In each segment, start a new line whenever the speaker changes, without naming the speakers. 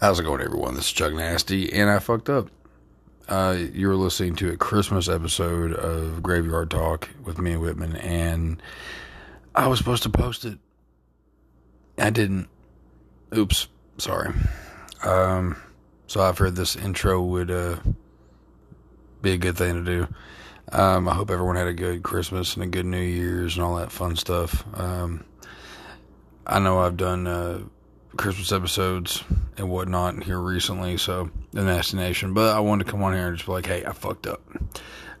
How's it going, everyone? This is Chuck Nasty, and I fucked up. Uh, you were listening to a Christmas episode of Graveyard Talk with me and Whitman, and I was supposed to post it. I didn't. Oops, sorry. Um, so I figured this intro would uh, be a good thing to do. Um, I hope everyone had a good Christmas and a good New Year's and all that fun stuff. Um, I know I've done. Uh, Christmas episodes and whatnot here recently, so the Nasty Nation. But I wanted to come on here and just be like, hey, I fucked up.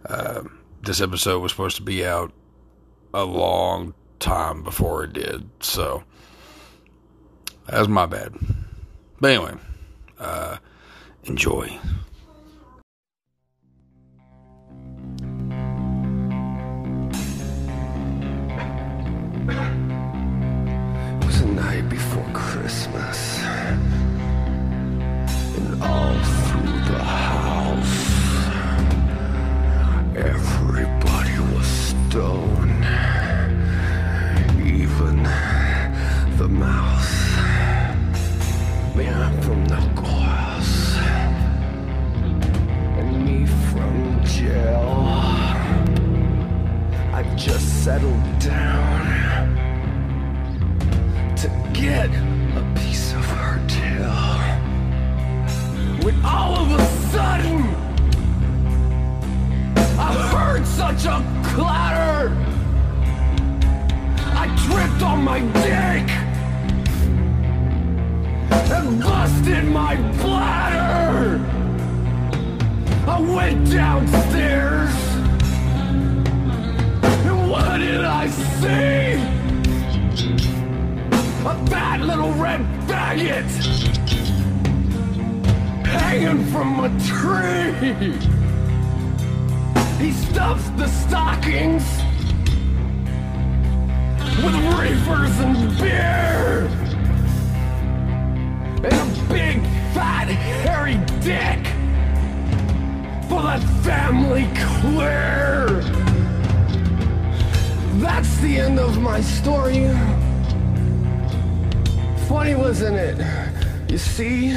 Uh, this episode was supposed to be out a long time before it did, so that was my bad. But anyway, uh, enjoy.
Was the night before Christmas. And all through the house, everybody was stoned. Even the mouse. Man from the glass. And me from jail. I just settled down to get all of a sudden, I heard such a clatter. I tripped on my dick and busted my bladder. I went downstairs, and what did I see? A bad little red faggot hanging from a tree. He stuffs the stockings with reefers and beer. And a big, fat, hairy dick for the family clear. That's the end of my story. Funny, wasn't it? You see?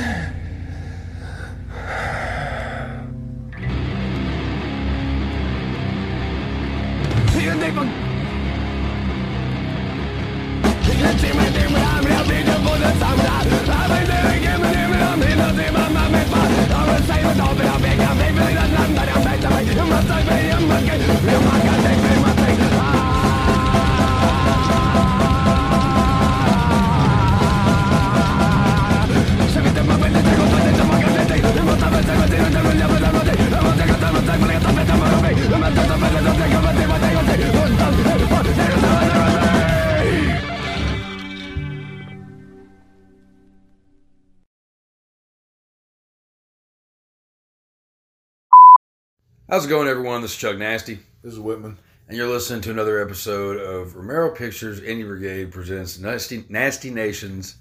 How's it going, everyone? This is Chuck Nasty.
This is Whitman.
And you're listening to another episode of Romero Pictures Indie Brigade presents Nasty, Nasty Nations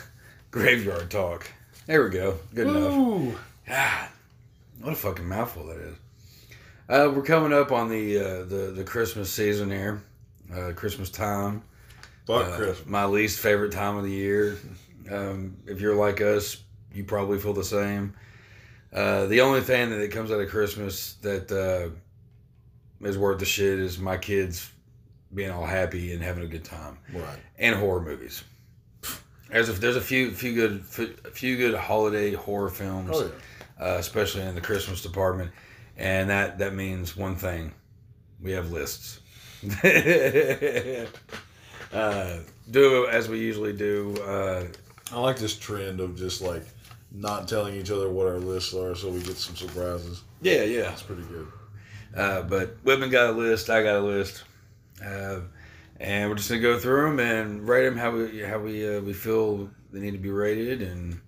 Graveyard Talk. There we go. Good enough.
Ooh.
God, what a fucking mouthful that is. Uh, we're coming up on the uh, the the Christmas season here, uh, Christmas time.
Fuck
Uh,
Christmas.
My least favorite time of the year. Um, if you're like us, you probably feel the same. Uh, the only thing that comes out of Christmas that uh, is worth the shit is my kids being all happy and having a good time,
Right.
and horror movies. There's a, there's a few few good a few good holiday horror films,
Oh, yeah.
uh, especially in the Christmas department, and that that means one thing: we have lists. uh, do as we usually do. Uh,
I like this trend of just like not telling each other what our lists are so we get some surprises.
yeah, yeah.
It's pretty good.
Uh, but Whitman got a list. I got a list, uh, and we're just gonna go through them and rate them how we how we uh, we feel they need to be rated and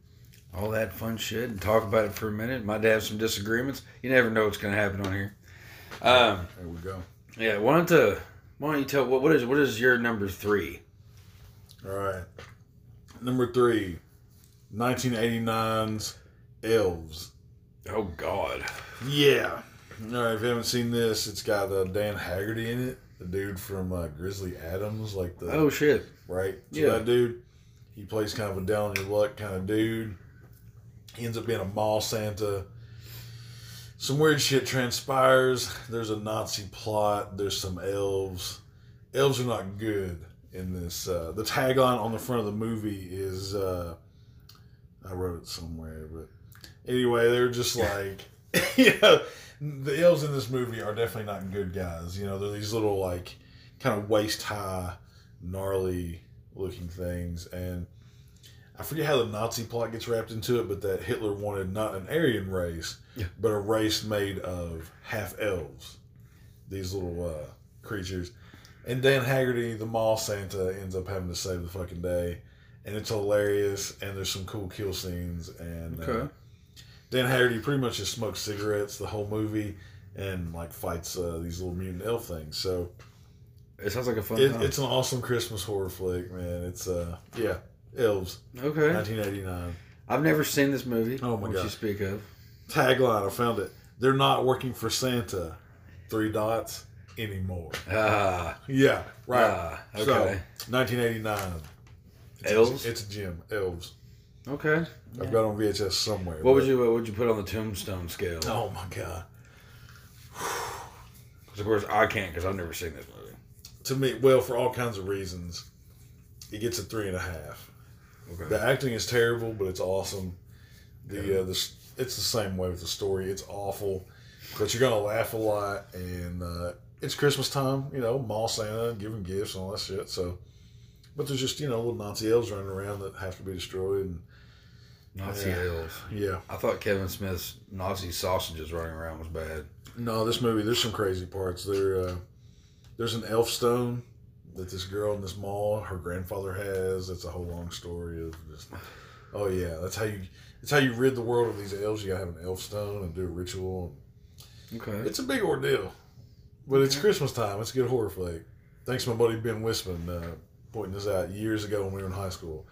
all that fun shit and talk about it for a minute. Might have some disagreements. You never know what's gonna happen on here. Um,
There we go.
yeah, why don't uh, why don't you tell what what is what is your number three?
All right. Number three, 1989's Elves.
Oh God.
Yeah. All right. If you haven't seen this, it's got uh, Dan Haggerty in it, the dude from uh, Grizzly Adams, like the
Oh shit.
right. So
Yeah.
that dude, he plays kind of a down on your luck kind of dude. He ends up being a mall Santa. Some weird shit transpires. There's a Nazi plot. There's some elves. Elves are not good in this. Uh, the tagline on the front of the movie is uh, I wrote it somewhere, but anyway, they're just like, yeah, the elves in this movie are definitely not good guys. You know, they're these little like kind of waist high, gnarly looking things, and I forget how the Nazi plot gets wrapped into it, but that Hitler wanted not an Aryan race,
Yeah.
but a race made of half elves. These little uh, creatures. And Dan Haggerty, the mall Santa, ends up having to save the fucking day. And it's hilarious, and there's some cool kill scenes. And uh, Dan Haggerty pretty much just smokes cigarettes the whole movie and like fights uh, these little mutant elf things. So
It sounds like a fun
it,
time.
it's an awesome Christmas horror flick, man. It's uh yeah, elves,
okay.
1989.
I've never seen this movie.
Oh my
what
God.
you speak of.
Tagline, I found it. They're not working for Santa, three dots anymore.
Ah,
Yeah, right.
ah, okay.
So 1989. It's
Elves?
A, it's a gym. Elves.
okay.
I've got on VHS somewhere.
What would you what would you put on the tombstone scale?
Oh my god.
'Cause of course I can't because I've never seen this movie.
To me, well, for all kinds of reasons, it gets a three and a half.
Okay.
The acting is terrible, but it's awesome. The uh, the it's the same way with the story. It's awful, but you're gonna laugh a lot, and uh, it's Christmas time. You know, mall Santa, giving gifts and all that shit. So, but there's just you know little Nazi elves running around that have to be destroyed. And
Nazi
Yeah.
elves.
yeah,
I thought Kevin Smith's Nazi sausages running around was bad.
no, this movie there's some crazy parts. There, uh, there's an elf stone that this girl in this mall her grandfather has. It's a whole long story of just. Oh yeah, that's how you. That's how you rid the world of these elves. You gotta have an elf stone and do a ritual.
Okay.
It's a big ordeal, but it's Christmas time. It's a good horror flick. Thanks my buddy Ben Wisman uh, pointing this out years ago when we were in high school.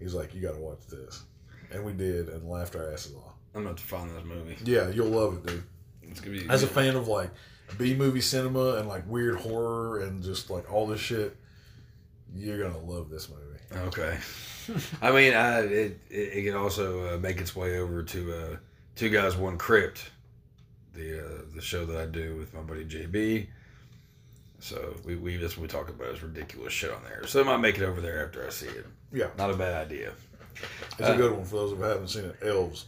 He's like, "You got to watch this," and we did, and laughed our asses off.
I'm about to find this movie.
Yeah, you'll love it, dude.
It's gonna be
As a fan of like B movie cinema and like weird horror and just like all this shit, you're gonna love this movie.
Okay. I mean, I, it, it it can also uh, make its way over to uh, Two Guys One Crypt, the uh, the show that I do with my buddy JB. So we we just we talk about is ridiculous shit on there. So it might make it over there after I see it.
Yeah,
Not a bad idea.
it's a good one for those who haven't seen it. Elves.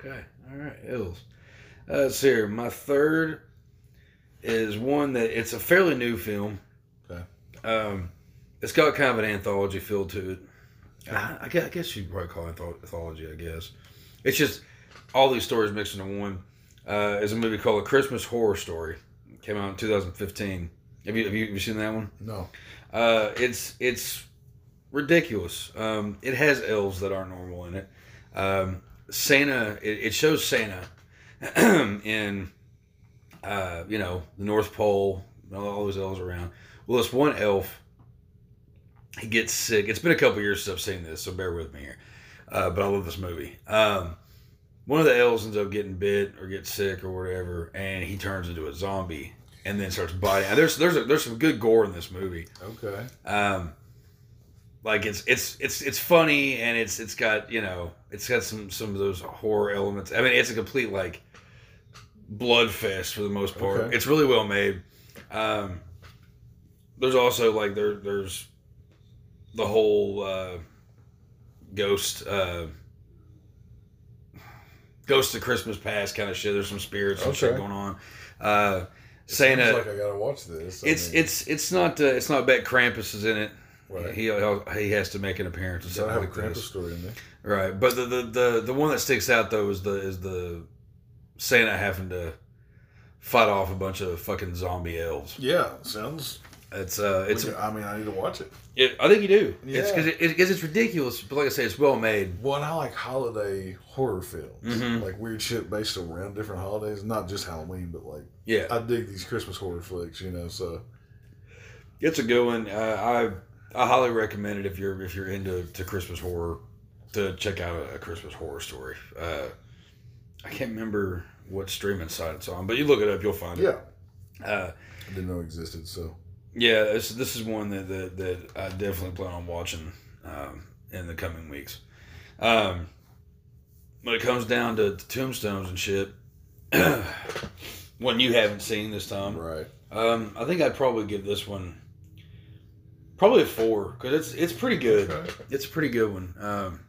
Okay. All right. elves. Uh, let's see here. My third is one that it's a fairly new film.
Okay.
Um, it's got kind of an anthology feel to it. I, I guess, you'd probably call it antholo- anthology. I guess it's just all these stories mixed into one. Uh, is a movie called A Christmas Horror Story. Came out in 2015. Have you have you, seen that one?
No.
Uh, it's it's ridiculous. Um, it has elves that aren't normal in it. Um, Santa. It, it shows Santa in uh, you know the North Pole. All those elves around. Well, this one elf. He gets sick. It's been a couple years since I've seen this, so bear with me here. Uh, but I love this movie. Um, one of the elves ends up getting bit or gets sick or whatever, and he turns into a zombie and then starts biting. And there's there's a, there's some good gore in this movie.
Okay.
Um, like it's it's it's it's funny and it's it's got you know it's got some some of those horror elements. I mean, it's a complete like blood fest for the most part.
Okay.
It's really well made. Um, there's also like there there's the whole uh, ghost uh, ghost of Christmas past kind of shit. There's some spirits and shit going on. Uh,
It seems like I gotta watch this. I
It's
mean,
it's it's not uh, it's not Bet Krampus is in it.
Right.
He he has to make an appearance. Or something
have a
like
Krampus
this.
story in there.
Right, but the, the the the one that sticks out though is the is the Santa having to fight off a bunch of fucking zombie elves.
Yeah, sounds.
It's uh it's
I mean, I need to watch it.
it, I think you do. It's
Yeah.
because it, it, it's ridiculous, but like I say, it's well made.
Well, and I like holiday horror films,
Mhm.
like weird shit based around different holidays, not just Halloween, but like
Yeah,
I dig these Christmas horror flicks, you know. So
it's a good one. Uh, I I highly recommend it if you're if you're into to Christmas horror to check out a, a Christmas horror story. Uh, I can't remember what streaming site it's on, but you look it up, you'll find it.
yeah,
Uh,
I didn't know it existed. So
Yeah, this this is one that that, that I definitely plan on watching um, in the coming weeks. Um, when it comes down to tombstones and shit, one you haven't seen this time,
Right.
um, I think I'd probably give this one probably a four because it's it's pretty good.
Okay.
It's a pretty good one. Um,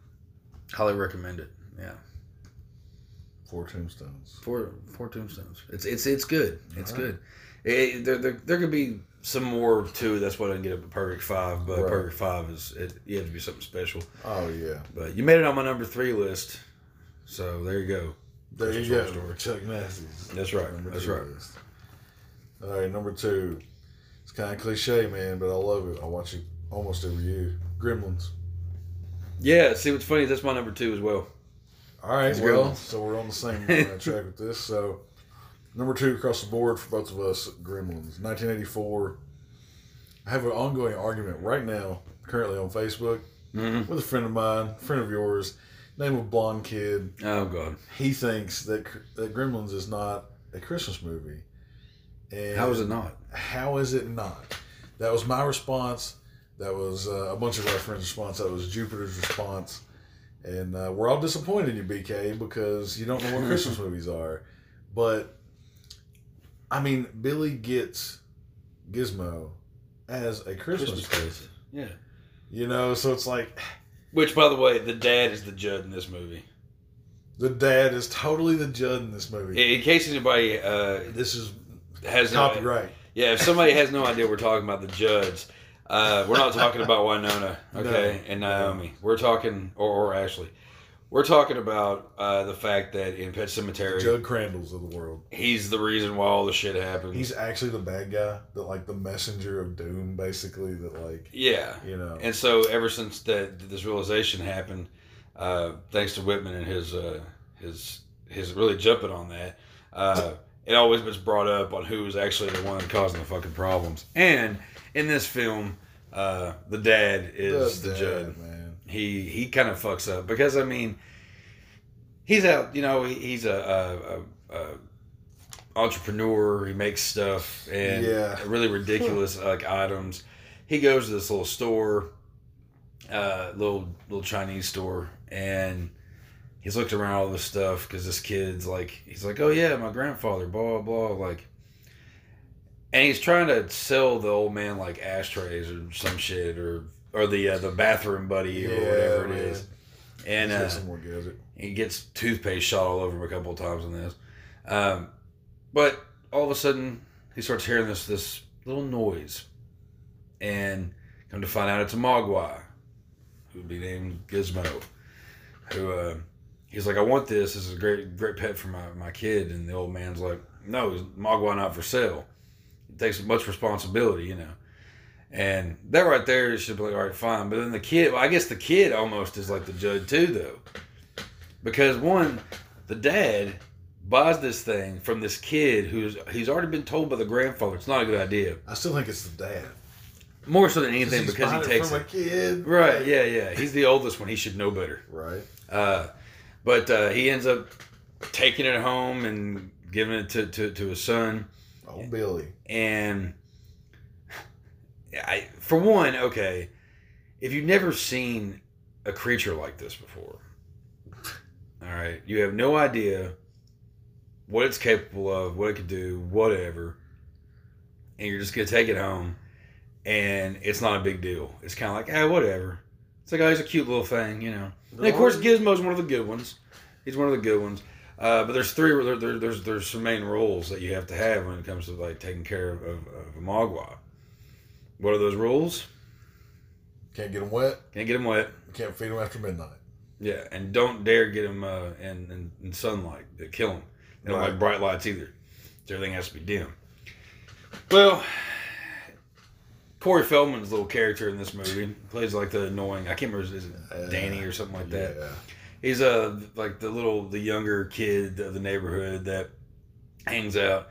highly recommend it. Yeah,
Four tombstones.
four four tombstones. It's it's it's good. It's
right.
good. It, there, there there could be some more too. That's why I didn't get a perfect five, but
Right.
perfect five is it. You have to be something special.
Oh yeah.
But you made it on my number three list, so there you go.
There you go.
Horror
Chuck Nasty's.
That's right.
Number
That's right.
list. All right, number two. It's kind of cliche, man, but I love it. I watch it almost every year. Gremlins.
Yeah. See what's funny? Is that's my number two as well.
All right, well, so we're on the same track with this. So, number two across the board for both of us, Gremlins, 1984. I have an ongoing argument right now, currently on Facebook,
Mhm.
with a friend of mine, friend of yours, name of Blonde Kid.
Oh god.
He thinks that that Gremlins is not a Christmas movie. And
How is it not?
How is it not? That was my response. That was uh, a bunch of our friends' response. That was Jupiter's response. And uh, we're all disappointed in you, BK, because you don't know what Christmas movies are. But, I mean, Billy gets Gizmo as a Christmas,
Christmas
present.
Yeah.
You know, so it's like
Which, by the way, the dad is the Judd in this movie.
the dad is totally the Judd in this movie.
In case anybody uh,
this is
has no,
copyright.
yeah, if somebody has no idea we're talking about the Judds, uh, we're not talking about Winona, okay,
No.
and Naomi. We're talking, or, or Ashley. We're talking about uh, the fact that in Pet Sematary,
Judd Crandall's of the world.
he's the reason why all the shit happened.
He's actually the bad guy, the like the messenger of doom, basically. That like
yeah,
you know.
And so ever since that this realization happened, uh, thanks to Whitman and his uh, his his really jumping on that, uh, it always was brought up on who was actually the one causing the fucking problems. And in this film, uh, the dad is the,
dad,
Judd.
man.
He he kind of fucks up because I mean, he's out. You know, he, he's a, a, a, a entrepreneur. He makes stuff and
Yeah.
really ridiculous like items. He goes to this little store, uh, little little Chinese store, and he's looked around all this stuff because this kid's like, he's like, oh yeah, my grandfather, blah blah blah, like. And he's trying to sell the old man like ashtrays or some shit or or the uh, the bathroom buddy or whatever it
man.
is. And uh,
Jason Moore gets
he gets toothpaste shot all over him a couple of times in this. Um, but all of a sudden, he starts hearing this this little noise, and come to find out it's a Mogwai, who would be named Gizmo. Who uh, he's like, I want this. This is a great great pet for my, my kid. And the old man's like, No, Mogwai not for sale. It takes much responsibility, you know. And that right there should be like, all right, fine. But then the kid, well, I guess the kid almost is like the judge too, though. Because one, the dad buys this thing from this kid who's he's already been told by the grandfather it's not a good idea.
I still think it's the dad.
More so than anything because he takes
from
it.
a kid.
Right, yeah, yeah. He's the oldest one. He should know better.
Right.
Uh, but uh, he ends up taking it home and giving it to, to, to his son.
Oh, Billy.
And I, for one, okay, if you've never seen a creature like this before, all right, you have no idea what it's capable of, what it could do, whatever, and you're just gonna take it home, and it's not a big deal. It's kind of like, ah, whatever. It's like, oh, he's a cute little thing, you know. And of course, Gizmo's one of the good ones. He's one of the good ones. Uh, but there's three. There, there, there's there's some main rules that you have to have when it comes to like taking care of, of, of a mogwai. What are those rules?
Can't get them wet.
Can't get them wet.
Can't feed them after midnight.
Yeah, and don't dare get them uh, in, in in sunlight. They kill them. They don't
Right.
like bright lights either. So everything has to be dim. Well, Corey Feldman's little character in this movie plays like the annoying. I can't remember is it
Uh,
Danny or something like that.
Yeah.
he's a like the little the younger kid of the neighborhood that hangs out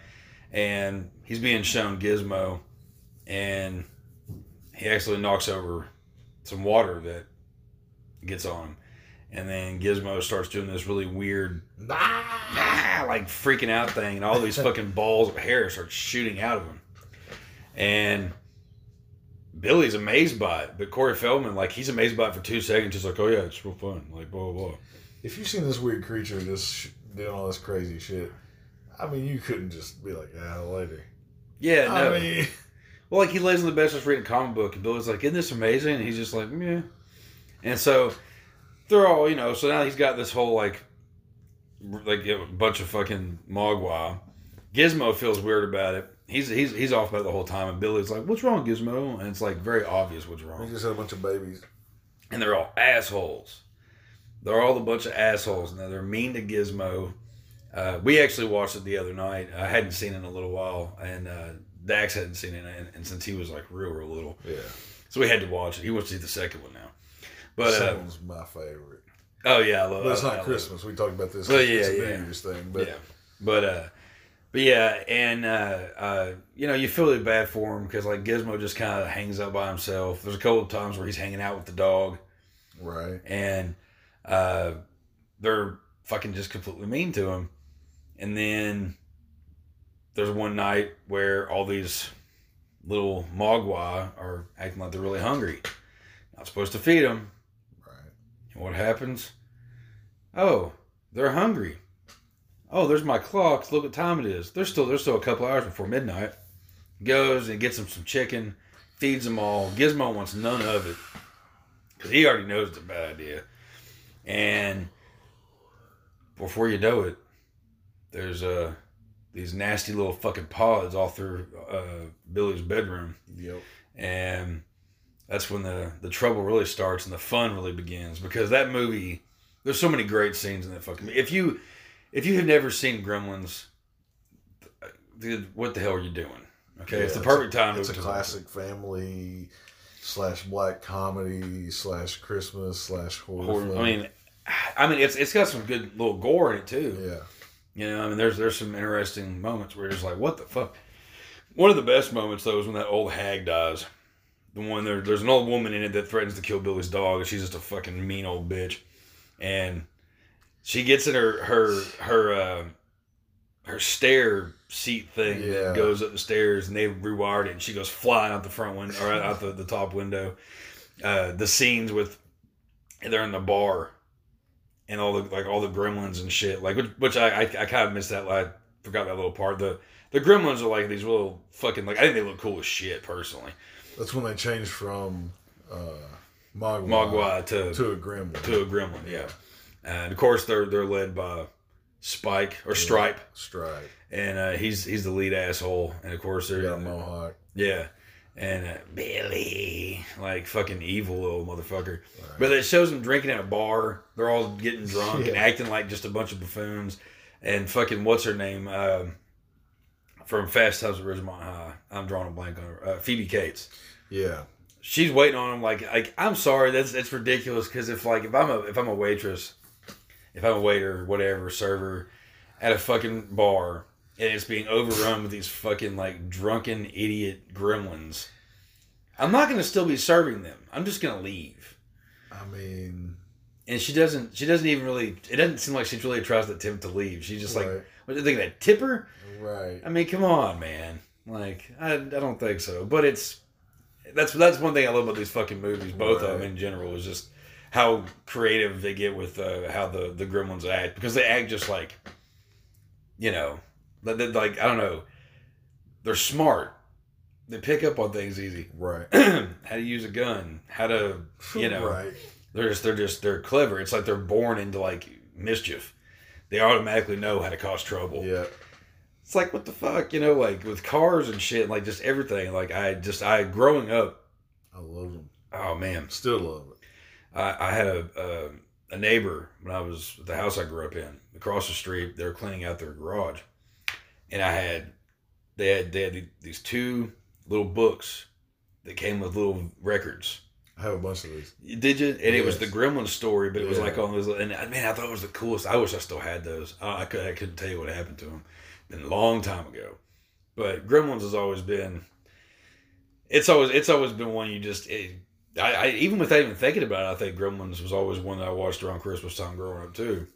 and he's being shown gizmo and he actually knocks over some water that gets on him and then gizmo starts doing this really weird ah, like freaking out thing and all these fucking balls of hair start shooting out of him and Billy's amazed by it, but Corey Feldman, like, he's amazed by it for two seconds, just like, oh yeah, it's real fun, like, blah, blah, blah.
if you've seen this weird creature just sh- doing all this crazy shit, I mean, you couldn't just be like, ah, later.
Yeah, no.
I mean,
Well, like he lays on the bench just reading a comic book, and Billy's like, "Isn't this amazing?" And he's just like, "Yeah." And so they're all, you know. So now he's got this whole like, like a bunch of fucking mogwai. Gizmo feels weird about it. He's he's he's off about it the whole time, and Billy's like, "What's wrong, Gizmo?" And it's like very obvious what's wrong.
he just had a bunch of babies.
and they're all assholes. They're all a bunch of assholes. Now they're mean to Gizmo. Uh, we actually watched it the other night. I hadn't seen it in a little while, and uh, Dax hadn't seen it, and, and since he was like real, real little,
Yeah.
so we had to watch it. He wants to see the second one now. But uh,
Second one's my favorite.
oh yeah, I love.
But it's
I- I
not
love
Christmas. We talked about this. It's
yeah,
a
yeah.
Year's thing. But
yeah, but uh, but yeah, and uh, uh, you know, you feel really bad for him because like Gizmo just kind of hangs out by himself. There's a couple of times where he's hanging out with the dog,
right.
and uh, they're fucking just completely mean to him. And then there's one night where all these little mogwai are acting like they're really hungry. Not supposed to feed them.
Right.
And what happens? Oh, they're hungry. Oh, there's my clocks. Look what time it is. There's still there's still a couple hours before midnight. Goes and gets them some chicken, feeds them all. Gizmo wants none of it because he already knows it's a bad idea. And before you know it, there's uh these nasty little fucking pods all through uh, Billy's bedroom
Yep.
and that's when the the trouble really starts and the fun really begins because that movie there's so many great scenes in that fucking if you if you have never seen gremlins dude what the hell are you doing okay it's the
Yeah,
perfect time to
watch.
It's a
classic family slash black comedy slash Christmas slash horror.
horror- i mean i mean it's it's got some good little gore in it too
yeah.
You know, I mean, there's there's some interesting moments where you're just like, what the fuck? One of the best moments though is when that old hag dies. The one there, there's an old woman in it that threatens to kill Billy's dog, and she's just a fucking mean old bitch. And she gets in her her her uh, her stair seat thing
Yeah.
that goes up the stairs, and they rewired it, and she goes flying out the front window or out the, the top window. Uh, the scenes with they're in the bar and all the like all the gremlins and shit like which, which I, I I kind of missed that I forgot that little part the the gremlins are like these little fucking like I think they look cool as shit personally
That's when they changed from uh, Mogwai,
Mogwai to
to a gremlin.
to a gremlin yeah and of course they're they're led by Spike or Stripe
Stripe.
and uh, he's he's the lead asshole and of course
They
they're
got a mohawk.
Yeah. And uh, Billy, like fucking evil little motherfucker. But it shows them drinking at a bar. They're all getting drunk and acting like just a bunch of buffoons. And fucking, what's her name? Um from Fast Times at Ridgemont High. I'm drawing a blank on her. Uh, Phoebe Cates.
Yeah.
She's waiting on him like, like I'm sorry, that's that's ridiculous. Because if like if I'm a if I'm a waitress, if I'm a waiter, whatever, server, at a fucking bar, and it's being overrun with these fucking like drunken idiot gremlins, I'm not gonna still be serving them. I'm just gonna leave.
I mean,
And she doesn't. She doesn't even really. It doesn't seem like she really tries to attempt to leave. She's just like, what do you think? That tipper?
right.
I mean, come on, man. Like, I, I don't think so. But it's that's that's one thing I love about these fucking movies. Both of them in general is just how creative they get with uh, how the the Gremlins act because they act just like, you know, they're like I don't know, they're smart. They pick up on things easy.
Right.
how to use a gun. How to you know.
Right.
They're just they're just they're clever. It's like they're born into like mischief. They automatically know how to cause trouble.
Yeah.
It's like what the fuck, you know, like with cars and shit, like just everything. Like I just I growing up,
I love them.
oh man,
Still love it.
I, I had a, a a neighbor when I was at the house I grew up in across the street. They were cleaning out their garage, and I had they had they had these two little books that came with little records.
I have a bunch of these.
Did you? And it was the
Yes.
Gremlin story, but it was
Yeah.
like on those. And I man, I thought it was the coolest. I wish I still had those. I, I, could, I couldn't tell you what happened to them. Been a long time ago. But Gremlins has always been. It's always it's always been one you just. It, I, I even without even thinking about it, I think Gremlins was always one that I watched around Christmas time growing up too.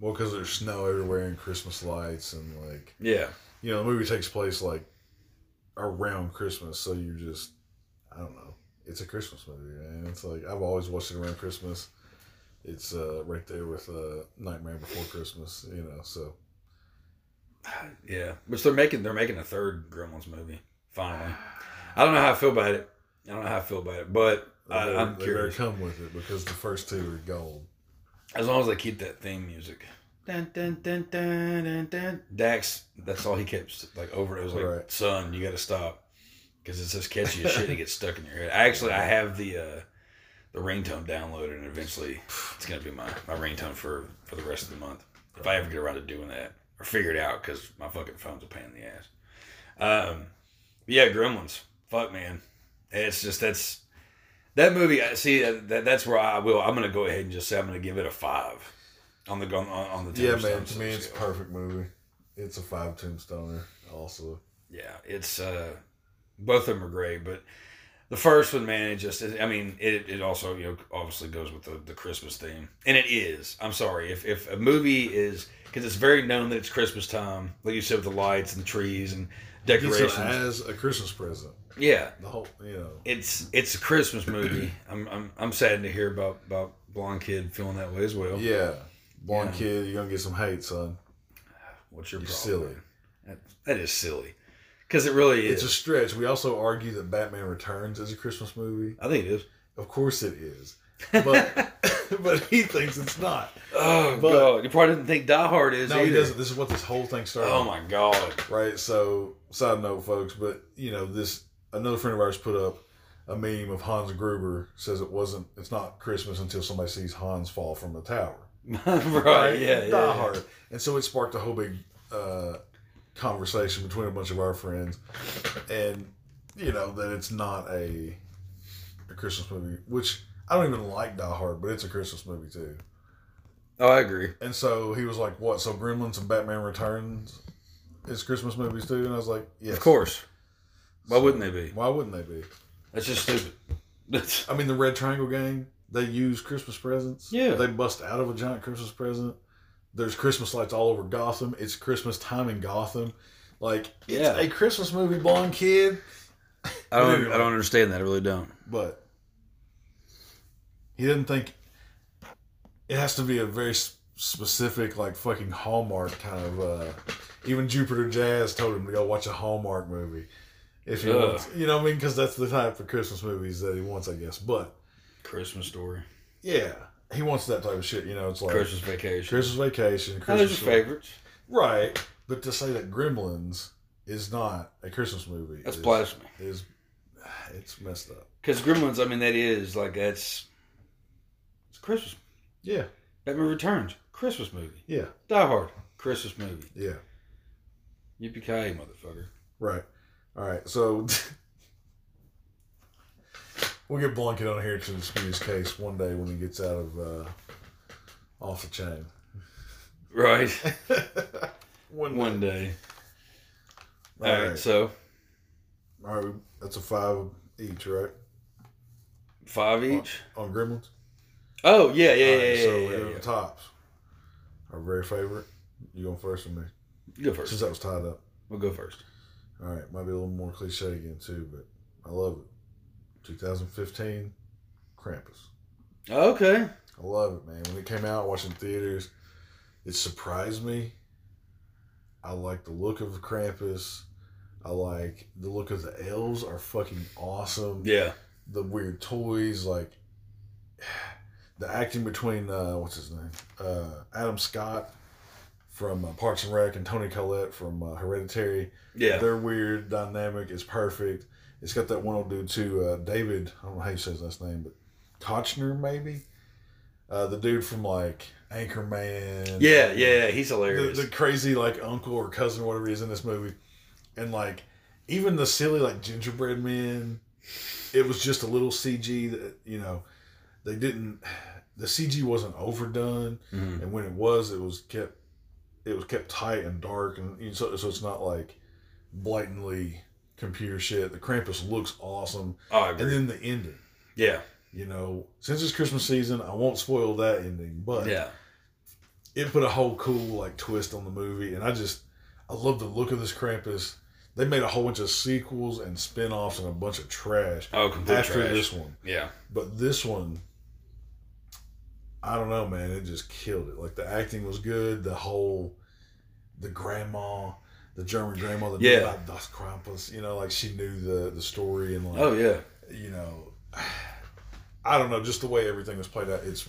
Well, because there's snow everywhere and Christmas lights and like
Yeah,
you know the movie takes place like around Christmas, so you just I don't know. It's a Christmas movie, man. It's like I've always watched it around Christmas. it's uh, right there with uh, Nightmare Before Christmas. You know, so
Yeah, which they're making. They're making a third Gremlins movie. Finally, I don't know how I feel about it. I don't know how I feel about it, but I, I'm
they better
curious.
come with it because the first two are gold.
As long as they keep that theme music. Dun, dun, dun, dun, dun, dun. Dax, that's all he kept like over. It was like,
Right.
son, you got to stop because it's just catchy as shit. It gets stuck in your head. Actually, I have the uh, the ringtone downloaded, and eventually it's gonna be my my ringtone for for the rest of the month if I ever get around to doing that or figure it out because my fucking phone's a pain in the ass. Um, but yeah, Gremlins. Fuck man, it's just that's that movie. I See, uh, that, that's where I will. I'm gonna go ahead and just say I'm gonna give it a five on the on, on the
Yeah, man. To me, it's a perfect movie. It's a five tombstoner. Also,
Yeah, it's uh, both of them are great, but the first one, man, it just I mean, it, it also you know obviously goes with the, the Christmas theme, and it is. I'm sorry if if a movie is because it's very known that it's Christmas time, like you said with the lights and the trees and decorations.
as a Christmas present.
Yeah,
The whole, you know,
it's it's a Christmas movie. I'm I'm I'm saddened to hear about about blonde kid feeling that way as well.
yeah. Blonde
Yeah.
kid, you're gonna get some hate, son.
What's your
You're
problem?
silly.
That, that is silly. Because it really is.
It's a stretch. We also argue that Batman Returns is a Christmas movie.
I think it is.
Of course it is, but but he thinks it's not.
Oh
But-
god, you probably didn't think Die Hard is
No,
either.
he doesn't. This is what this whole thing started.
Oh my god.
Right. So, side note, folks, but you know, this another friend of ours put up a meme of Hans Gruber says it wasn't. It's not Christmas until somebody sees Hans fall from the tower.
right, yeah, yeah.
Die
yeah.
Hard. And so it sparked a whole big uh, conversation between a bunch of our friends, and you know that it's not a a Christmas movie, which I don't even like Die Hard, but it's a Christmas movie too.
Oh, I agree.
And so he was like, "What? So Gremlins and Batman Returns is Christmas movies too?" And I was like, "Yes,
Of course. Why wouldn't they be?
Why wouldn't they be?
That's just stupid.
I mean, the Red Triangle Gang they use Christmas presents.
Yeah.
they bust out of a giant Christmas present. There's Christmas lights all over Gotham. It's Christmas time in Gotham. Like it's
Yeah.
a Christmas movie, blonde kid.
I don't. I don't understand that. I really don't.
But he didn't think it has to be a very specific, like fucking Hallmark kind of. uh Even Jupiter Jazz told him to go watch a Hallmark movie. If you
Ugh.
want, you know what I mean? Because that's the type of Christmas movies that he wants, I guess. But
Christmas story.
yeah, he wants that type of shit. You know, it's like
Christmas vacation.
Christmas Vacation,
Oh, those
Christmas
are favorites.
right? But to say that Gremlins is not a Christmas movie
That's
is,
blasphemy.
is it's messed up.
Because Gremlins, I mean, that is like that's it's Christmas.
Yeah,
Batman Returns, Christmas movie.
yeah,
Die Hard, Christmas movie.
yeah.
Yippee ki motherfucker.
Right. All right. So we'll get Blonde Kid on here to dispute his case one day when he gets out of uh, off the chain.
Right.
one,
One day.
All
All
right.
right. So
All right. That's a five each, right?
five each.
On Gremlins.
Oh yeah, yeah,
right,
yeah,
so
yeah, yeah.
the tops. Our very favorite. You going first or me?
You go first.
Since that was tied up.
We'll go first.
All right. Might be a little more cliche again too, but I love it. 2015, Krampus.
Okay.
I love it, man. When it came out, watching theaters, it surprised me. I like the look of Krampus. I like the look of the elves are fucking awesome.
Yeah.
The weird toys, like the acting between uh, what's his name, uh, Adam Scott from uh, Parks and Rec and Toni Collette from uh, Hereditary.
Yeah.
Their weird dynamic is perfect. It's got that one old dude too, uh, David. I don't know how you say his last name, but Koechner maybe. Uh, the dude from like Anchorman.
Yeah, yeah, he's hilarious.
the crazy like uncle or cousin or whatever he is in this movie, and like even the silly like gingerbread men. It was just a little CG that you know they didn't. The CG wasn't overdone,
Mhm.
and when it was, it was kept. It was kept tight and dark, and so, so it's not like blatantly computer shit. The Krampus looks awesome,
Oh, I
and then the ending.
Yeah,
You know, since it's Christmas season, I won't spoil that ending, but
yeah.
it put a whole cool like twist on the movie, and I just I love the look of this Krampus. They made a whole bunch of sequels and spin-offs and a bunch of trash
Oh, complete
after
trash.
this one,
Yeah.
but this one I don't know, man. It just killed it. Like the acting was good. The whole, the grandma, the German grandma that
Yeah.
knew about Das Krampus. You know, like she knew the the story and like
Oh yeah,
you know, I don't know, just the way everything was played out. It's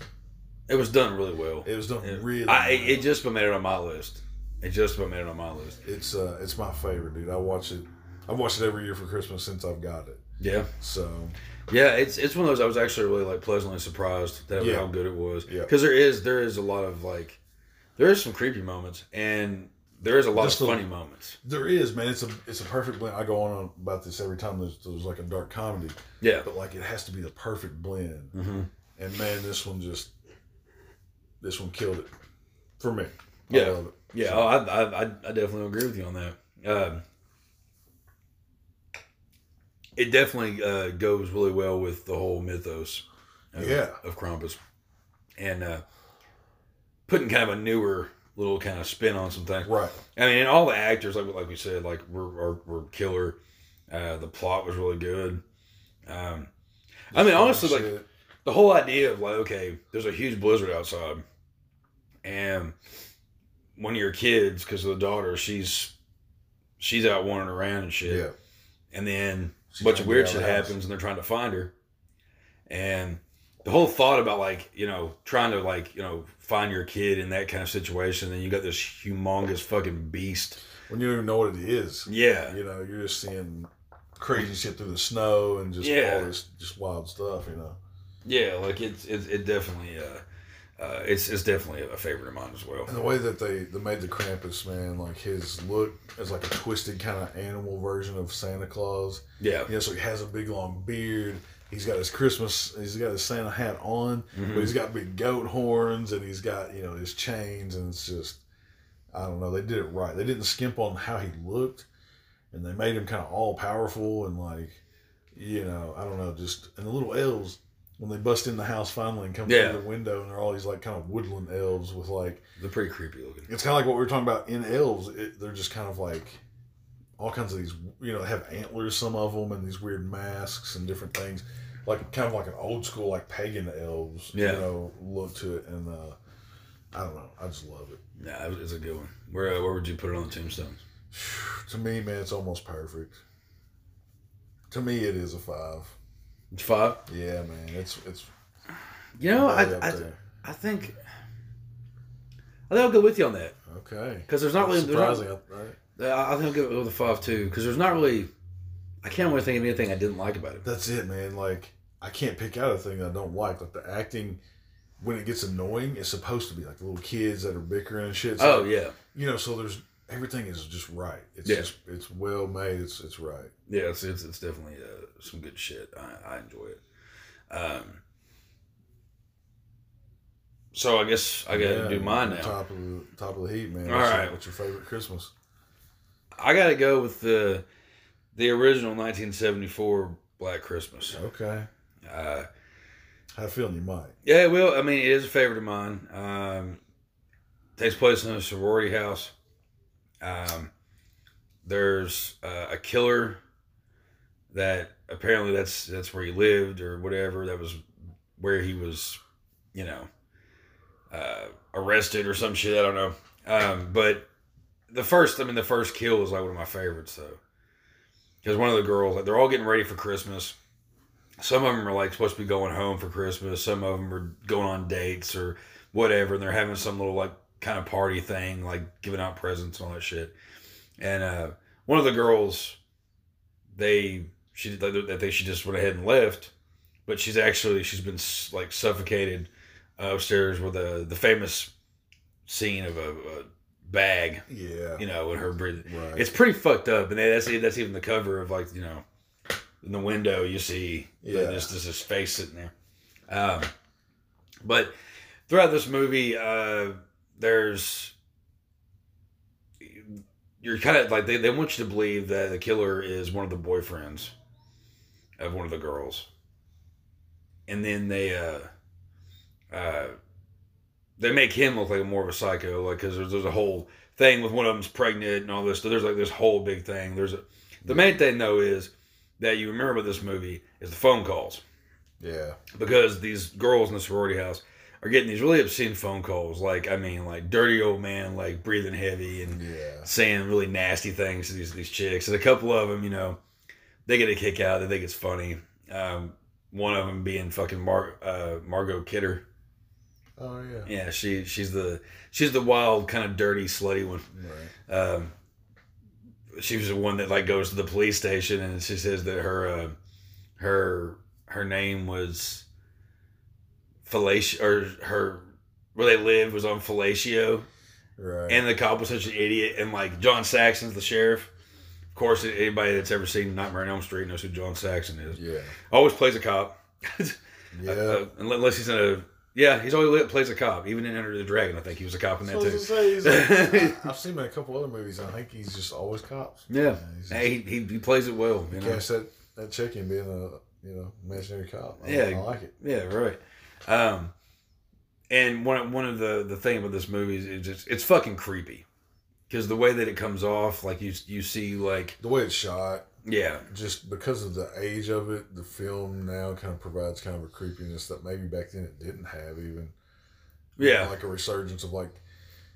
it was done really well.
it was done
It-
really.
I,
well.
it just made it on my list. It just about made it on my list.
it's uh it's my favorite, dude. I watch it. I've watched it every year for Christmas since I've got it.
Yeah,
So
yeah. It's it's one of those I was actually really like pleasantly surprised that
Yeah.
how good it was.
Yeah.
Because there is there is a lot of like there is some creepy moments and there is a lot
Just
of funny moments.
there is, man. It's a it's a perfect blend. I go on about this every time there's, there's like a dark comedy,
Yeah.
but like it has to be the perfect blend.
hmm
And man, this one just this one killed it for me. I
Yeah.
love it.
Yeah,
So,
oh, I, I, I I definitely agree with you on that. Um, it definitely uh, goes really well with the whole mythos of,
Yeah.
of Krampus. And uh, putting kind of a newer little kind of spin on some things.
right.
I mean, and all the actors, like like we said, like were were, were killer. Uh, the plot was really good. Um, I mean, honestly, like the whole idea of like, okay, there's a huge blizzard outside, and one of your kids, because of the daughter, she's she's out wandering around and shit,
yeah,
and then
She's
bunch of weird shit happens, and they're trying to find her, and the whole thought about like you know trying to like you know find your kid in that kind of situation, and you got this humongous fucking beast,
when you don't even know what it is.
yeah,
You know, you're just seeing crazy shit through the snow and just
Yeah.
all this just wild stuff. You know.
yeah, like it's it, it definitely uh, uh, it's it's definitely a favorite of mine as well.
And the way that they, they made the Krampus man, like his look is like a twisted kind of animal version of Santa Claus.
Yeah,
You know, so he has a big long beard. He's got his Christmas. He's got his Santa hat on,
Mhm.
but he's got big goat horns and he's got you know his chains, and it's just I don't know. They did it right. They didn't skimp on how he looked, and they made him kind of all powerful and like you know I don't know. Just and the little elves when they bust in the house finally and come
Yeah.
through the window, and they're all these like kind of woodland elves with like
they're pretty creepy looking.
it's kind of like what we were talking about in elves. It, they're just kind of like all kinds of these, you know, they have antlers, some of them, and these weird masks and different things, like kind of like an old school, like pagan elves,
Yeah.
you know, look to it. And uh, I don't know, I just love it.
Yeah, it's a good one. Where uh, where would you put it on the tombstones?
To me, man, it's almost perfect. To me, it is a five.
Five.
Yeah, man, it's it's
You know, I I,
there.
I think I think I'll go with you on that
okay.
because there's not really there's not-
surprising, right?
I I think I'll go with a five too because there's not really I can't really think of anything I didn't like about it.
That's it, man. Like I can't pick out a thing I don't like. Like the acting, when it gets annoying, it's supposed to be like little kids that are bickering and shit. So,
Oh yeah,
you know, so there's everything is just right. It's
Yeah.
just it's well made. It's it's right.
yeah, it's it's, it's definitely uh, some good shit. I, I enjoy it. Um, so I guess I got to
Yeah,
do mine now.
Top of the top of the heat, man.
All
what's
right.
Your, what's your favorite Christmas?
I got to go with the the original 1974 Black Christmas.
Okay.
Uh,
I feeling you might.
Yeah, well, I mean, it is a favorite of mine. Um, takes place in a sorority house. Um, there's uh, a killer that apparently that's that's where he lived or whatever. That was where he was, you know, uh, arrested or some shit. I don't know. Um, but the first, I mean, the first kill was like one of my favorites though, because one of the girls, like, they're all getting ready for Christmas some of them are like supposed to be going home for Christmas. Some of them are going on dates or whatever, and they're having some little like kind of party thing, like giving out presents and all that shit. And uh, one of the girls, they she that they she just went ahead and left, but she's actually she's been like suffocated uh, upstairs with the the famous scene of a, a bag,
Yeah.
you know, with her breathing.
Right.
It's pretty fucked up, and that's that's even the cover of like you know, in the window you see
Yeah.
yeah. just, just his face sitting there. Um, but throughout this movie, uh, there's you're kind of like they, they want you to believe that the killer is one of the boyfriends of one of the girls, and then they uh, uh, they make him look like more of a psycho, like because there's, there's a whole thing with one of them's pregnant and all this. So there's like this whole big thing. There's a the main thing though is that you remember this movie is the phone calls
yeah.
because these girls in the sorority house are getting these really obscene phone calls. Like, I mean, like dirty old man, like breathing heavy and
Yeah.
saying really nasty things to these these chicks. And a couple of them, you know, they get a kick out. They think it's funny. Um, one of them being fucking Mar- uh, Margot Kidder.
Oh yeah.
Yeah, she she's the she's the wild kind of dirty slutty one.
Right.
Um, she was the one that like goes to the police station and she says that her uh, her her name was fellatio or her where they lived was on fellatio
Right.
and the cop was such an idiot and like john saxon's the sheriff of course anybody that's ever seen nightmare on elm street knows who john saxon is
yeah.
always plays a cop
Yeah.
Uh, unless he's in a yeah he's always plays a cop even in Enter the dragon i think he was a cop in that
was
too
say, like, I- I've seen him in a couple other movies. I think he's just always cops.
yeah
he's just-
hey, he, he plays it well you know
Cast that that chick in being a you know imaginary cop. I,
Yeah.
I like it.
Yeah, right. Um, and one one of the the thing about this movie is it's just, it's fucking creepy because the way that it comes off, like you you see like
The way it's shot,
yeah
just because of the age of it, the film now kind of provides kind of a creepiness that maybe back then it didn't have even.
yeah
like a resurgence of like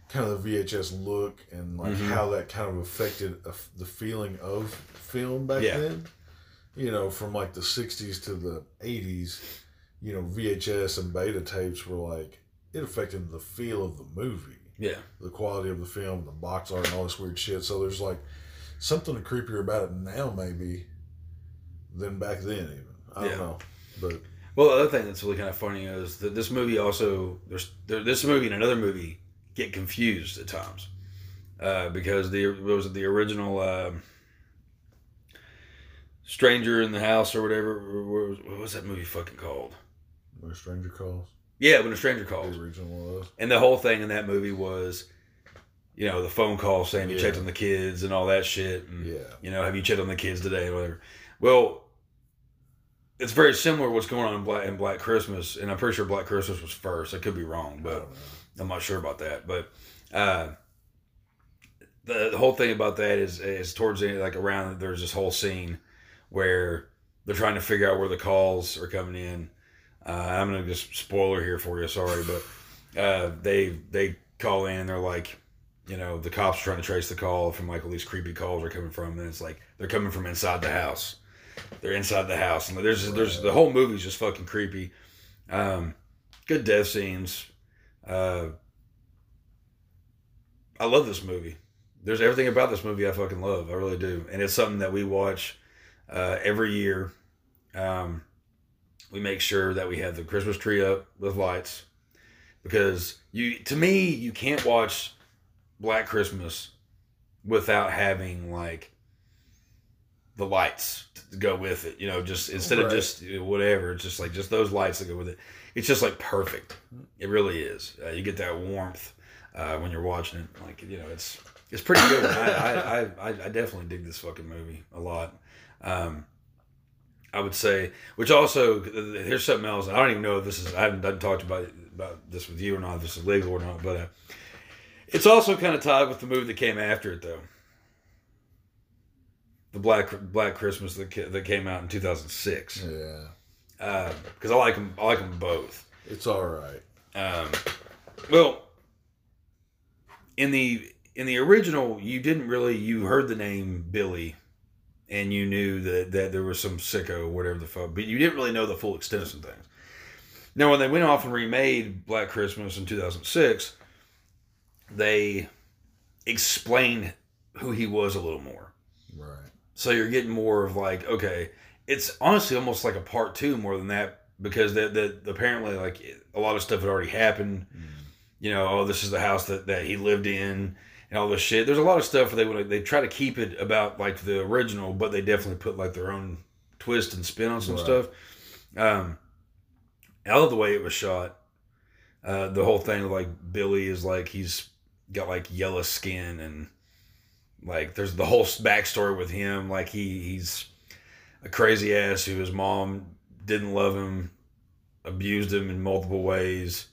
kind of the VHS look and like
Mhm.
how that kind of affected the feeling of film back
Yeah.
then. You know, from like the '60s to the '80s, you know, VHS and beta tapes were like it affected the feel of the movie,
yeah
the quality of the film, the box art, and all this weird shit. So there's like something creepier about it now, maybe, than back then. Even I don't
Yeah.
know, but
Well, the other thing that's really kind of funny is that this movie also there's there, this movie and another movie get confused at times uh, because the what was it the original um Stranger in the House or whatever what was, what was that movie fucking called?
When a stranger calls,
Yeah, when a stranger calls.
the original was.
And the whole thing in that movie was, you know, the phone call saying you
Yeah.
checked on the kids and all that shit. And,
Yeah.
you know, have you checked on the kids today or whatever. Well, it's very similar what's going on in Black, in Black Christmas. And I'm pretty sure Black Christmas was first. I could be wrong, but. I'm not sure about that. But uh, the, the whole thing about that is, is towards the end, like around, there's this whole scene where they're trying to figure out where the calls are coming in. Uh, I'm gonna just spoiler here for you. Sorry, but uh, they they call in and they're like, you know, the cops are trying to trace the call from like all these creepy calls are coming from, and it's like they're coming from inside the house. They're inside the house, and there's there's the whole movie's just fucking creepy. Um, good death scenes. Uh, I love this movie. There's everything about this movie I fucking love. I really do, and it's something that we watch uh, every year. Um, we make sure that we have the Christmas tree up with lights because you, to me, you can't watch Black Christmas without having like the lights to go with it. You know, just instead of just you know, whatever, it's just like just those lights that go with it. It's just like perfect. It really is. Uh, you get that warmth uh, when you're watching it. Like you know, it's it's pretty good. I, I, I, I definitely dig this fucking movie a lot. Um, I would say, which also here's something else. I don't even know if this is. I haven't done talked about about this with you or not. If this is legal or not, but uh, it's also kind of tied with the movie that came after it, though. The Black Black Christmas that that came out in 2006.
Yeah.
Because I like them. I like them both.
It's all right.
Um, well, in the in the original, you didn't really you heard the name Billy, and you knew that that there was some sicko, whatever the fuck, but you didn't really know the full extent of some things. Now, when they went off and remade Black Christmas in two thousand six, they explained who he was a little more.
Right.
So you're getting more of like, okay, it's honestly almost like a part two more than that because that that apparently like a lot of stuff had already happened. Mm. You know, oh, this is the house that, that he lived in and all this shit. There's a lot of stuff where they would they try to keep it about like the original, but they definitely put like their own twist and spin on some
Right.
stuff. Um, I love the way it was shot. Uh, the whole thing like Billy is like he's got like yellow skin and like there's the whole backstory with him. Like he he's a crazy ass who his mom didn't love him, abused him in multiple ways,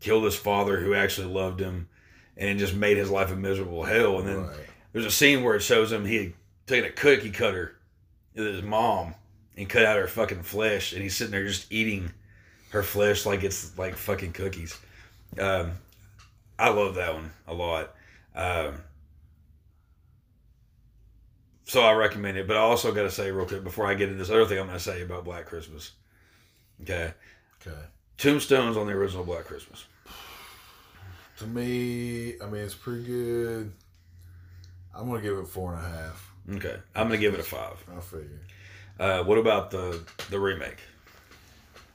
killed his father who actually loved him, and it just made his life a miserable hell. And then
right.
there's a scene where it shows him he had taken a cookie cutter with his mom and cut out her fucking flesh, and he's sitting there just eating her flesh like it's like fucking cookies. Um, I love that one a lot. Um, so I recommend it, but I also got to say real quick before I get into this other thing I'm going to say about Black Christmas. Okay,
Okay.
Tombstone's on the original Black Christmas.
To me, I mean, it's pretty good. I'm gonna give it four and a half.
Okay, I'm going to give it a five.
I figure.
Uh, what about the the remake?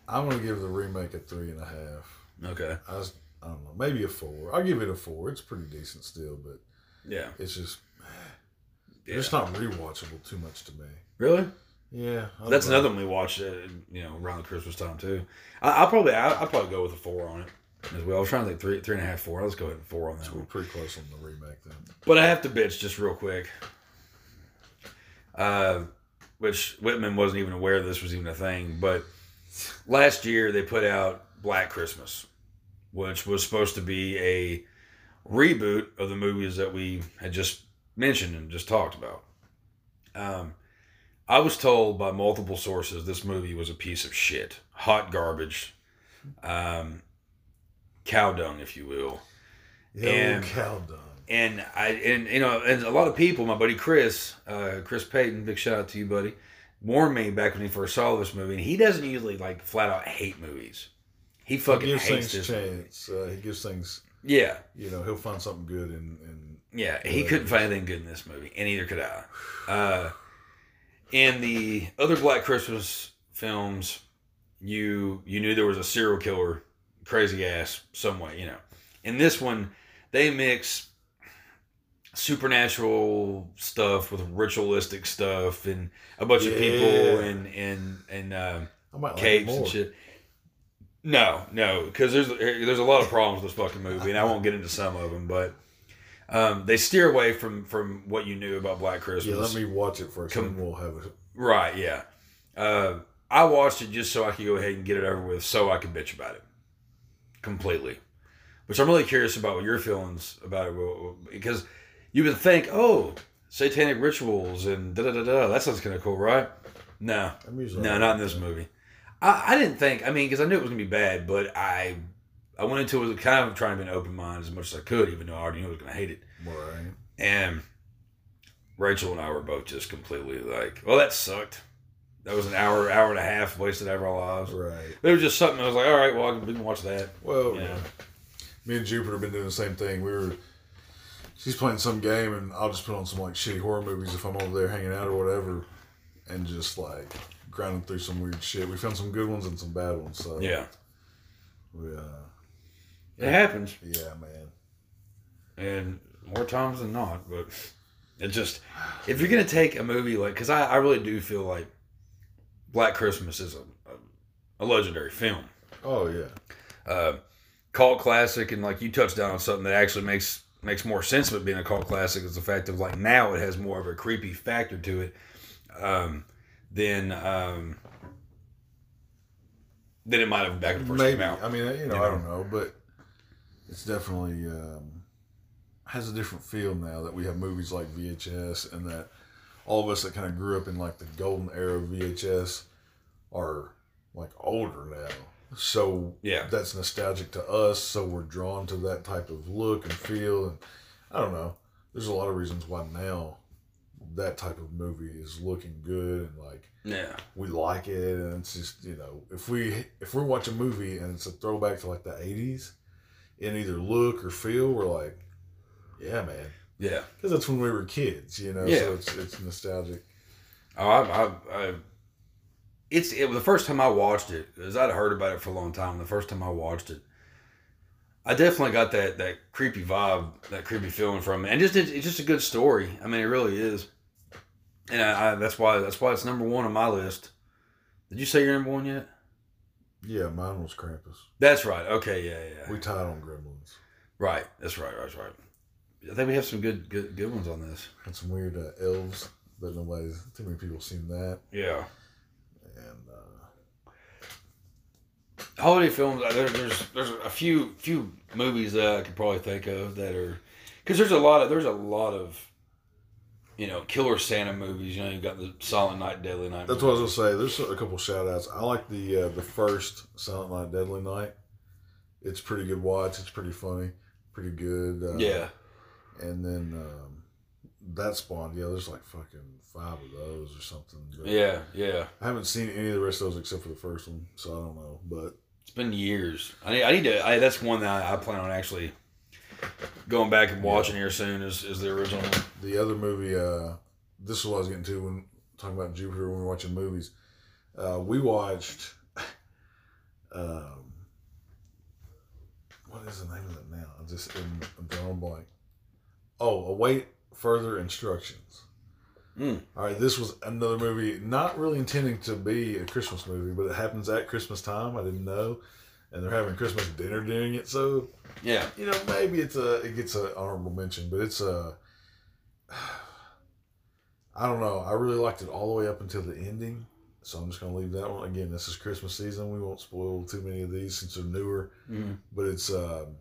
I'm gonna give the remake a three and a half.
Okay,
I, was, I don't know, maybe a four. I'll give it a four. It's pretty decent still, but
yeah,
it's just
yeah.
it's not rewatchable too much to me.
really.
Yeah,
That's
know.
another one we watched, uh, you know, around the Christmas time too. I, I'll probably, I, I'll probably go with a four on it as well. I was trying to think three, three and a half, four. Let's go ahead and four on that
We're pretty close on the remake then.
But I have to bitch just real quick. Uh, which Whytmon wasn't even aware this was even a thing. But last year they put out Black Christmas, which was supposed to be a reboot of the movies that we had just mentioned and just talked about. Um, I was told by multiple sources this movie was a piece of shit, hot garbage, um, cow dung, if you will And-
cow dung.
and I and you know and a lot of people, my buddy Chris, uh, Chris Payton, big shout out to you, buddy, warned me back when he first saw this movie, and he doesn't usually like flat out hate movies. He
He
fucking
gives
hates
things
this. Movie.
chance. Uh, he gives things.
Yeah,
You know, he'll find something good in. in
yeah, he couldn't find anything good in this movie, and neither could I. Uh, in the other Black Christmas films, you you knew there was a serial killer, crazy ass, some way, you know. In this one, they mix supernatural stuff with ritualistic stuff and a bunch of people and and and um,
I might like it
caves
more.
and shit. No, no, because there's there's a lot of problems with this fucking movie, and I won't get into some of them, but um, they steer away from from what you knew about Black Christmas.
Yeah, let me watch it first,
Com-
and we'll have it.
Right, yeah. Uh, I watched it just so I could go ahead and get it over with, so I could bitch about it completely. Which I'm really curious about what your feelings about it, because you would think, oh, satanic rituals and da da da da. That sounds kind of cool, right? No,
I'm usually
no, not in this movie. I, I didn't think. I mean, because I knew it was gonna be bad, but I I went into it with kind of trying to be an open mind as much as I could, even though I already knew I was gonna hate it.
Right.
And Rachel and I were both just completely like, well, that sucked. That was an hour, hour and a half wasted out of our lives.
Right.
There was just something I was like, all right, well, we can watch that.
Well,
Yeah.
me and Jupiter have been doing the same thing. We were, she's playing some game, and I'll just put on some like shitty horror movies if I'm over there hanging out or whatever, and just like grinding through some weird shit. We found some good ones and some bad ones. So
Yeah,
we, uh,
it happens,
yeah, man.
and more times than not. But it just, if you're gonna take a movie like, because I, I really do feel like Black Christmas is a, a, a legendary film.
Oh yeah.
uh, cult classic, and like you touched down on something that actually makes makes more sense of it being a cult classic is the fact of like now it has more of a creepy factor to it um, than um, than it might have back when the first
Maybe.
came out.
I mean, you know,
You
I don't know, but it's definitely um, has a different feel now that we have movies like VHS, and that all of us that kind of grew up in like the golden era of VHS are like older now. So
Yeah.
that's nostalgic to us. So we're drawn to that type of look and feel, and I don't know. There's a lot of reasons why now that type of movie is looking good and like
Yeah,
we like it and it's just you know if we if we watch a movie and it's a throwback to like the 80s in either look or feel we're like yeah man
yeah.
because that's when we were kids you know
Yeah.
so it's it's nostalgic
Oh, I, I, I it's it, the first time I watched it because I'd heard about it for a long time. The first time I watched it, I definitely got that that creepy vibe, that creepy feeling from it, and just it's just a good story. I mean, it really is, and I, I that's why that's why it's number one on my list. Did you say you're number one yet?
yeah mine was Krampus
That's right. Okay, yeah, yeah,
we tied on Gremlins
right. That's right. That's right. I think we have some good good good ones on this.
had some weird uh, elves but nobody's too many people seen that
Yeah.
and uh,
holiday films uh, there, there's there's a few few movies that I could probably think of that are because there's a lot of there's a lot of you know, killer Santa movies. You know, you've got the Silent Night, Deadly Night.
That's what I was gonna say. There's a couple shout outs. I like the uh, the first Silent Night, Deadly Night. It's pretty good watch. It's pretty funny, pretty good. Uh,
yeah,
And then um, that spawned. Yeah, there's like fucking five of those or something. But
yeah, yeah.
I haven't seen any of the rest of those except for the first one, so I don't know. But
It's been years. I need, I need to. I, that's one that I, I plan on actually going back and watching here soon. Is is the original one?
the other movie, uh, this is what I was getting to when talking about Jupiter when we were watching movies. Uh, we watched. Um, what is the name of it now? I just I'm, I'm drawing blank. Oh, await further instructions.
Mm.
All right, this was another movie, not really intending to be a Christmas movie, but it happens at Christmas time. I didn't know, and they're having Christmas dinner during it, so
Yeah,
you know, maybe it's a it gets an honorable mention, but it's a I don't know. I really liked it all the way up until the ending, so I'm just gonna leave that one. Again, this is Christmas season. We won't spoil too many of these since they're newer,
Mhm.
but it's um,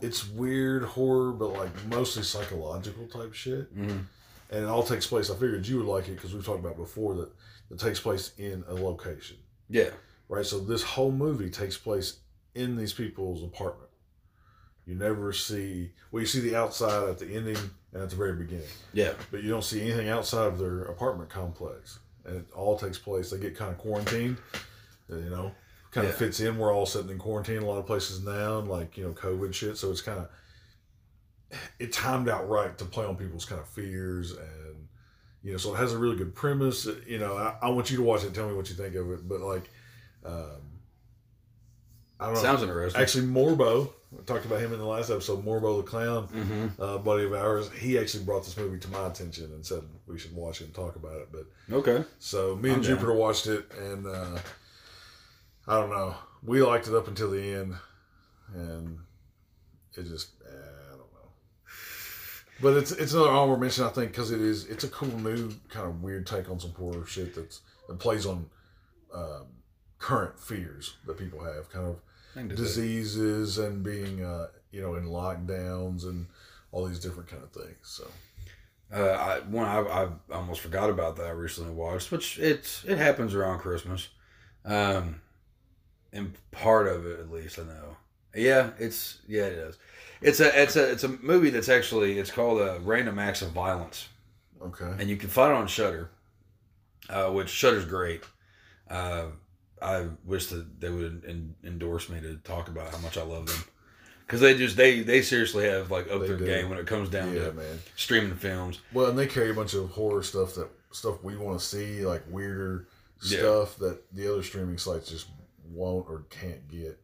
it's weird horror, but like mostly psychological type shit,
Mhm.
and it all takes place. I figured you would like it because we've talked about before that it takes place in a location
yeah,
right? So this whole movie takes place in these people's apartment. You never see well, you see the outside at the ending and at the very beginning,
yeah,
but you don't see anything outside of their apartment complex, and it all takes place. They get kind of quarantined, you know, kind of fits in. We're all sitting in quarantine a lot of places now, and like you know, COVID shit. So it's kind of it timed out right to play on people's kind of fears and you know, so it has a really good premise. You know, I, I want you to watch it. Tell me what you think of it. But like, um, I don't know.
sounds interesting.
Actually, Morbo. We talked about him in the last episode. Morbo the clown,
hmm
uh, buddy of ours. He actually brought this movie to my attention and said we should watch it and talk about it. But
Okay.
so me and
I'm down.
Jupiter watched it, and uh, I don't know. We liked it up until the end, and it just eh, I don't know. But it's it's another honorable mention, I think, because it is it's a cool new kind of weird take on some horror shit that's that plays on um, current fears that people have, kind of
that.
diseases and being uh, you know in lockdowns and all these different kind of things. So
Uh, I, one I, I almost forgot about that I recently watched, which it's it happens around Christmas, um, and part of it at least I know. Yeah, it's yeah it is. It's a it's a it's a movie that's actually it's called a Random Acts of Violence,
okay,
and you can find it on Shudder, uh, which Shudder's great. Uh, I wish that they would en- endorse me to talk about how much I love them, because they just they they seriously have like up
They
their
do.
game when it comes down
yeah,
to
man.
streaming films.
Well, and they carry a bunch of horror stuff that stuff we want to see, like weirder
Yeah.
stuff that the other streaming sites just won't or can't get.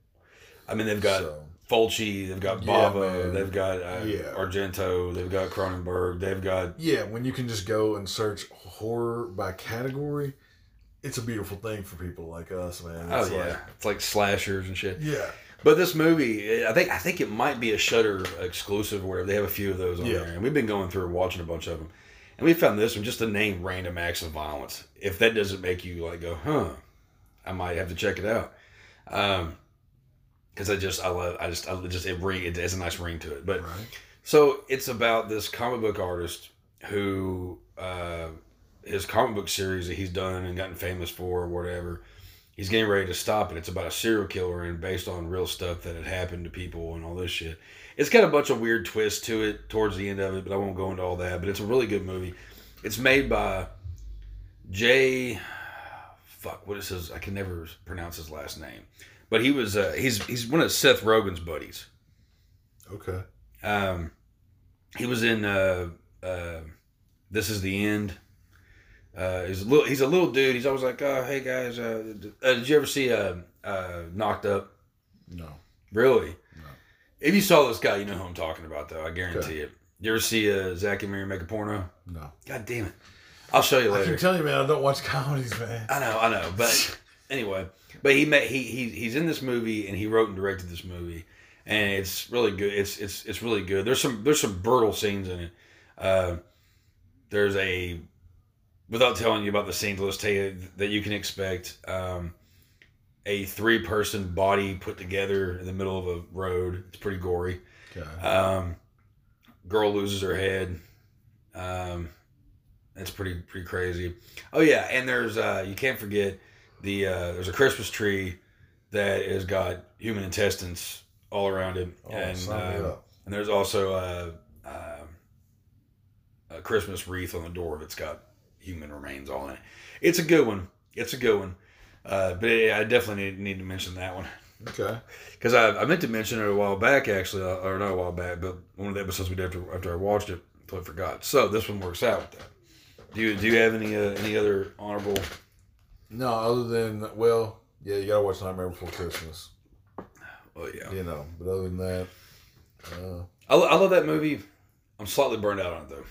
I mean, they've got
So
Fulci, they've got Bava,
man.
they've got uh,
Yeah.
Argento, they've got Cronenberg, they've got
yeah, when you can just go and search horror by category, it's a beautiful thing for people like us, man.
oh
It's
yeah,
like-
it's like slashers and shit.
yeah,
But this movie, I think I think it might be a Shudder exclusive where they have a few of those on
Yeah.
there, and we've been going through and watching a bunch of them, and we found this one just the name "Random Acts of Violence." If that doesn't make you like go, huh, I might have to check it out. Um, because I just I love I just I just it ring it has a nice ring to it, but.
right.
So it's about this comic book artist who uh, his comic book series that he's done and gotten famous for or whatever. He's getting ready to stop it. It's about a serial killer and based on real stuff that had happened to people and all this shit. It's got a bunch of weird twists to it towards the end of it, but I won't go into all that. But it's a really good movie. It's made by Jay. Fuck, what is his? I can never pronounce his last name. But he was uh, he's he's one of Seth Rogen's buddies.
Okay.
Um, he was in uh, uh, This Is the End. Uh, he's a little he's a little dude. He's always like, oh, hey guys, uh, uh, did you ever see uh, uh, Knocked Up?
No.
Really?
No.
If you saw this guy, you know who I'm talking about, though. I guarantee
Okay.
it. You ever see uh, Zack and Miri make a porno?
No.
God damn it! I'll show you later.
I can tell you, man. I don't watch comedies, man.
I know, I know, but anyway, but he met he he he's in this movie and he wrote and directed this movie, and it's really good. It's it's it's really good. There's some there's some brutal scenes in it. Uh, there's a without telling you about the scenes, let's tell you that you can expect um, a three person body put together in the middle of a road. It's pretty gory.
Okay.
Um, girl loses her head. Um, it's pretty pretty crazy. Oh yeah, and there's uh, you can't forget the uh, there's a Christmas tree that has got human intestines all around it,
Oh,
and uh, and there's also a, a, a Christmas wreath on the door that's got human remains all in it. It's a good one. It's a good one. Uh, but yeah, I definitely need, need to mention that one
Okay.
because I, I meant to mention it a while back actually, uh, or not a while back, but one of the episodes we did after after I watched it, until I forgot. So this one works out with that. Do you do you have any uh, any other honorable?
No, other than well, yeah, you gotta watch Nightmare Before Christmas.
Oh yeah,
You know, but other than that, uh,
I, I love that movie. I'm slightly burned out on it though.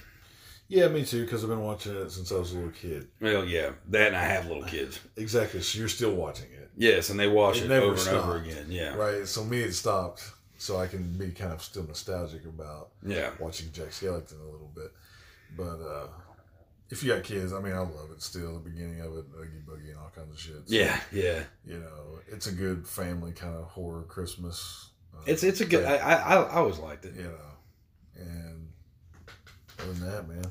yeah, me too. Because I've been watching it since I was a little kid.
Well, yeah, that and I have little kids.
Exactly. So you're still watching it,
Yes, and they watch
It
it, over and over again. Yeah,
right? So me, it stopped, so I can be kind of still nostalgic about
yeah,
watching Jack Skellington a little bit. But uh, if you got kids, I mean, I love it still. The beginning of it, Oogie Boogie, and all kinds of shit. So,
yeah, yeah.
You know, it's a good family kind of horror Christmas. Uh,
It's it's a good. I I, I always liked it.
you know, and other than that, man,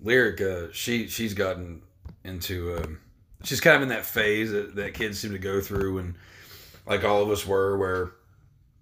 Lyric, uh, she she's gotten into. Um, she's kind of in that phase that, that kids seem to go through, and like all of us were, where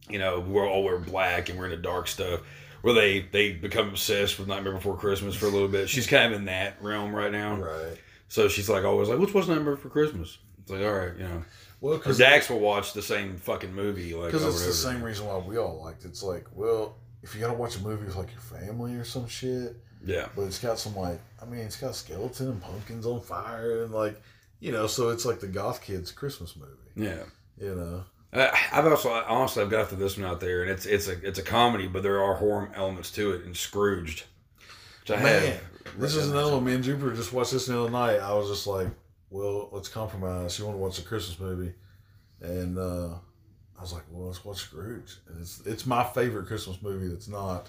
you know we're all wear black and we're into dark stuff. Where they they become obsessed with Nightmare Before Christmas for a little bit. She's kind of in that realm right now.
right?
So she's like always like, "What's what's Nightmare Before Christmas?" It's like, all right, you know.
Well,
Because Dax will watch the same fucking movie like
because it's the same reason why we all liked it. It's like, well, if you gotta watch a movie with like your family or some shit,
Yeah,
but it's got some like, I mean, it's got skeleton and pumpkins on fire and like, you know, so it's like the goth kids Christmas movie,
yeah.
you know.
Uh, I've also honestly I've got to this one out there, and it's it's a it's a comedy, but there are horror elements to it. And Scrooged, which I
Man,
have.
this is another one. Me and Jupiter just watched this the other night. I was just like, well, let's compromise. You want to watch a Christmas movie? And uh, I was like, well, let's watch Scrooge. And it's it's my favorite Christmas movie that's not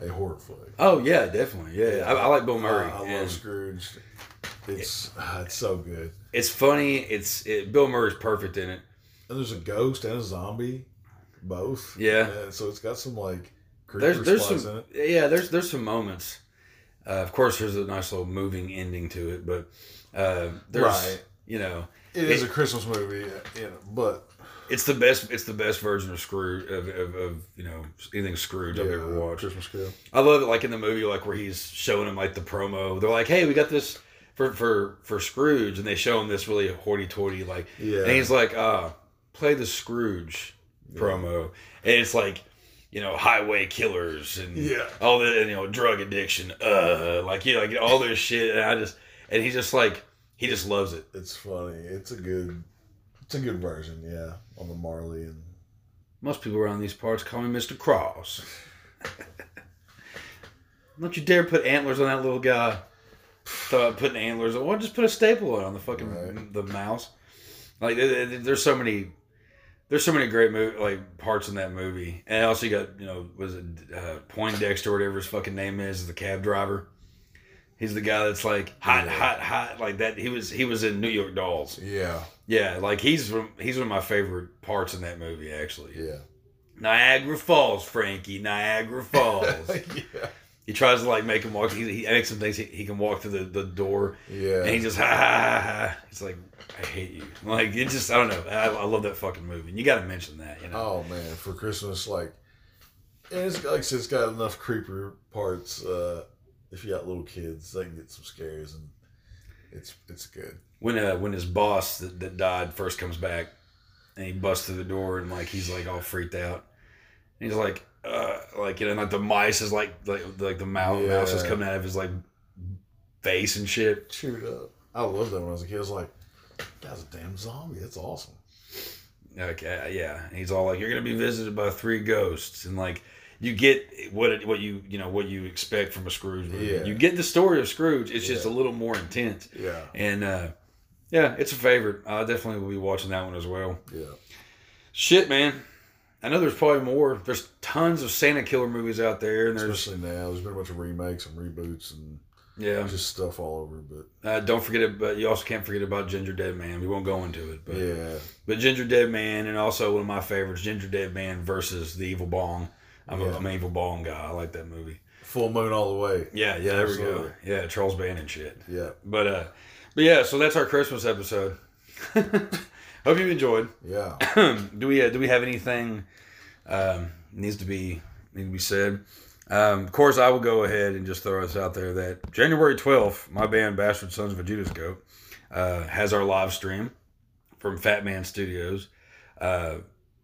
a horror flick.
Oh yeah, definitely. Yeah, I, I like Bill Murray.
I, I love Scrooge. It's ah, it's so good.
it's funny. It's it, Bill Murray's perfect in it.
And there's a ghost and a zombie, both.
Yeah.
And so it's got some like
There's there's some
in it.
yeah there's there's some moments. Uh, of course, there's a nice little moving ending to it, but uh, there's
Right.
you know
It is a Christmas movie, you know, but
it's the best it's the best version of Scrooge of, of, of you know anything Scrooge I've ever watched.
Christmas Carol.
I love it, like in the movie, like where he's showing him like the promo. They're like, "Hey, we got this for for for Scrooge," and they show him this really hoity-toity like,
Yeah.
and he's like, "Uh, play the Scrooge promo," and it's like, you know, highway killers and
Yeah.
all the and, you know drug addiction, uh, like you know, like all this shit, and I just and he just like he just loves it.
It's funny. It's a good, it's a good version. Yeah, on the Marley and
Most people around these parts call me Mister Cross. Don't you dare put antlers on that little guy. Thought about putting antlers on. Well, just put a staple on the fucking
Right.
the mouse. Like there- there- there's so many, there's so many great movie like parts in that movie. And also you got you know was it uh, Poindexter or whatever his fucking name is the cab driver. He's the guy that's like hot,
Yeah.
hot, hot like that. He was he was in New York Dolls.
yeah,
Yeah, like he's from, he's one of my favorite parts in that movie actually.
yeah,
Niagara Falls, Frankie. Niagara Falls.
yeah,
he tries to like make him walk. He, he makes him think he, he can walk through the, the door,
yeah.
and he just ha ha ha ha. He's like, I hate you. Like it just I don't know. I, I love that fucking movie. And you got to mention that. You know.
oh man, for Christmas, like, and it's like it's got enough creeper parts. Uh, if you got little kids, they can get some scares, and it's it's good.
When uh when his boss that, that died first comes back, and he busts through the door and like he's like all freaked out. And he's like, uh, like you know, like the mice is like like like the mouse mouse is coming out of his like face and shit.
Chewed up. I loved that when I was a kid. I was like, that's a damn zombie. That's awesome."
Okay, yeah. And he's all like, "You're gonna be visited by three ghosts," and like, you get what it, what you you know what you expect from a Scrooge movie.
Yeah.
You get the story of Scrooge. It's just a little more intense,
Yeah,
and uh, yeah, it's a favorite. I definitely will be watching that one as well.
yeah.
Shit, man. I know there's probably more. There's tons of Santa killer movies out there, and there's
Especially now, there's been a bunch of remakes and reboots and
yeah.
just stuff all over. But
Uh, don't forget it, but you also can't forget about Gingerdead Man. We won't go into it, but
yeah,
But Gingerdead Man, and also one of my favorites, Gingerdead Man versus the Evil Bong, I'm,
Yeah.
a, I'm an evil Bong guy. I like that movie.
Full moon all the way.
Yeah, yeah, there we go. Yeah, Charles Band shit.
Yeah.
But uh, but yeah, so that's our Christmas episode. Hope you enjoyed.
Yeah.
do we uh, do we have anything um, needs to be need to be said? Um, of course, I will go ahead and just throw us out there that January twelfth, my band Bastard Sons of a Judas Goat uh, has our live stream from Fat Man Studios uh,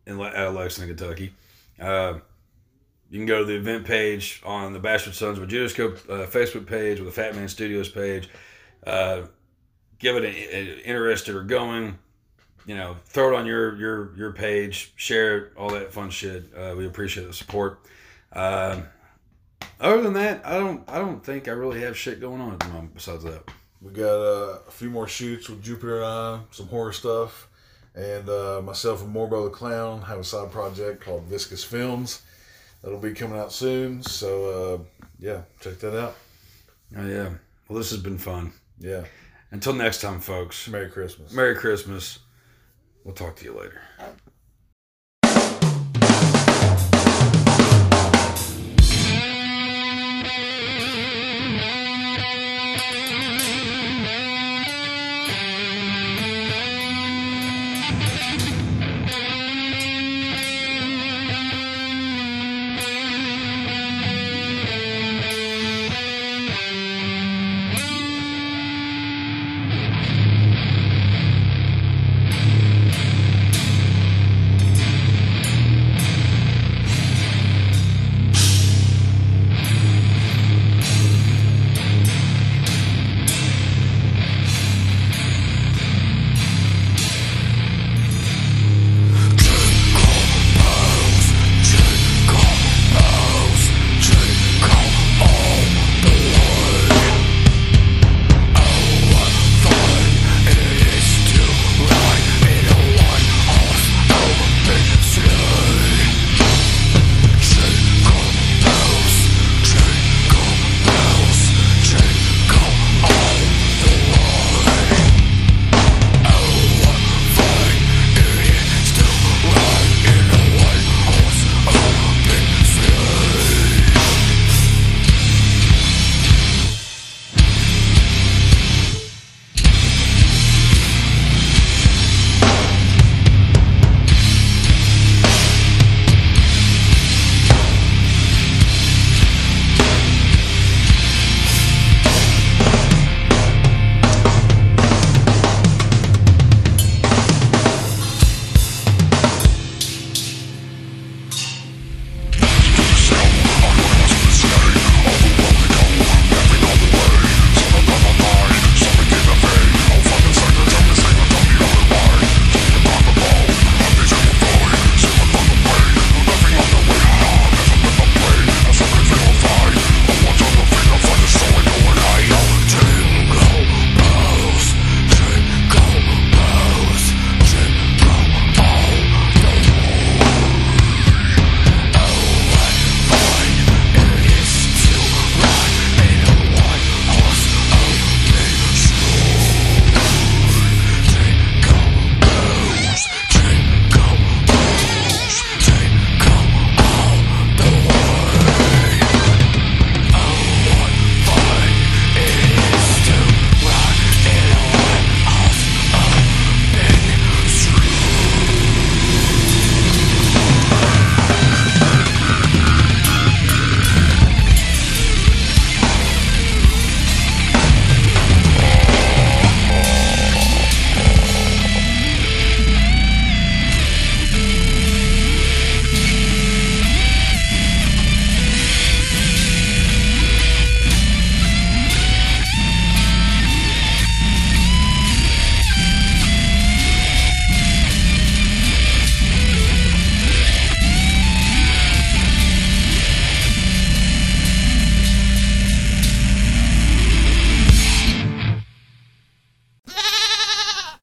in Le- out Lexington, Kentucky. Uh, you can go to the event page on the Bastard Sons of a Judas Goat uh, Facebook page or the Fat Man Studios page. Uh, give it an, an interested or going you know, throw it on your your your page, share it, all that fun shit. Uh, we appreciate the support. Um, other than that, I don't I don't think I really have shit going on at the moment. Besides that,
We got uh, a few more shoots with Jupiter and I, some horror stuff. And uh, myself and Morbo the Clown have a side project called Viscous Films. That'll be coming out soon. So, uh, yeah, check that out.
oh yeah. Well, this has been fun.
Yeah.
Until next time, folks.
Merry Christmas.
Merry Christmas. We'll talk to you later. Uh,